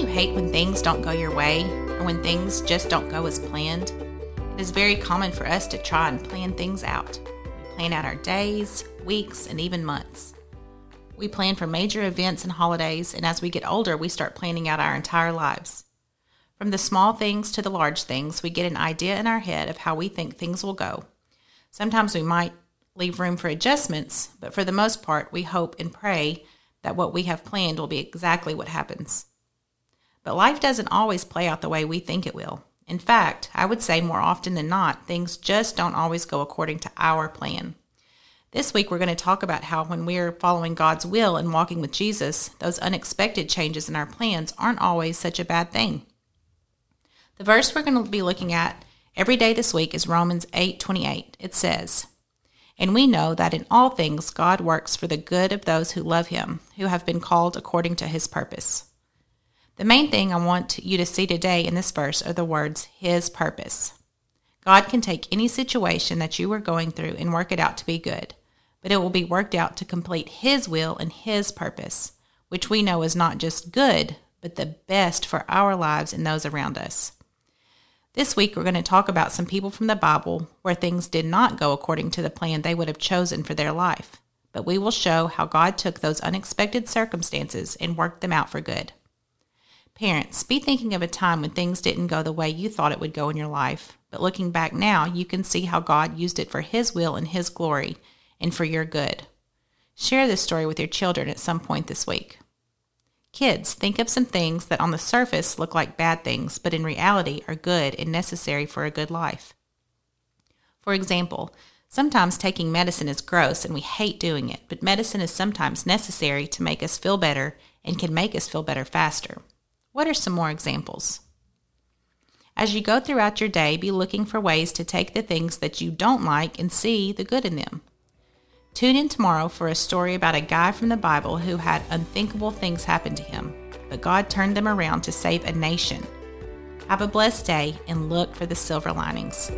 hate when things don't go your way or when things just don't go as planned? It is very common for us to try and plan things out. We plan out our days, weeks, and even months. We plan for major events and holidays, and as we get older, we start planning out our entire lives. From the small things to the large things, we get an idea in our head of how we think things will go. Sometimes we might leave room for adjustments, but for the most part, we hope and pray that what we have planned will be exactly what happens. But life doesn't always play out the way we think it will. In fact, I would say more often than not, things just don't always go according to our plan. This week, we're going to talk about how when we're following God's will and walking with Jesus, those unexpected changes in our plans aren't always such a bad thing. The verse we're going to be looking at every day this week is Romans 8:28. It says, "And we know that in all things God works for the good of those who love him, who have been called according to his purpose." The main thing I want you to see today in this verse are the words his purpose. God can take any situation that you are going through and work it out to be good, but it will be worked out to complete his will and his purpose, which we know is not just good, but the best for our lives and those around us. This week, we're going to talk about some people from the Bible where things did not go according to the plan they would have chosen for their life, but we will show how God took those unexpected circumstances and worked them out for good. Parents, be thinking of a time when things didn't go the way you thought it would go in your life, but looking back now, you can see how God used it for His will and His glory and for your good. Share this story with your children at some point this week. Kids, think of some things that on the surface look like bad things, but in reality are good and necessary for a good life. For example, sometimes taking medicine is gross and we hate doing it, but medicine is sometimes necessary to make us feel better and can make us feel better faster. What are some more examples? As you go throughout your day, be looking for ways to take the things that you don't like and see the good in them. Tune in tomorrow for a story about a guy from the Bible who had unthinkable things happen to him, but God turned them around to save a nation. Have a blessed day and look for the silver linings.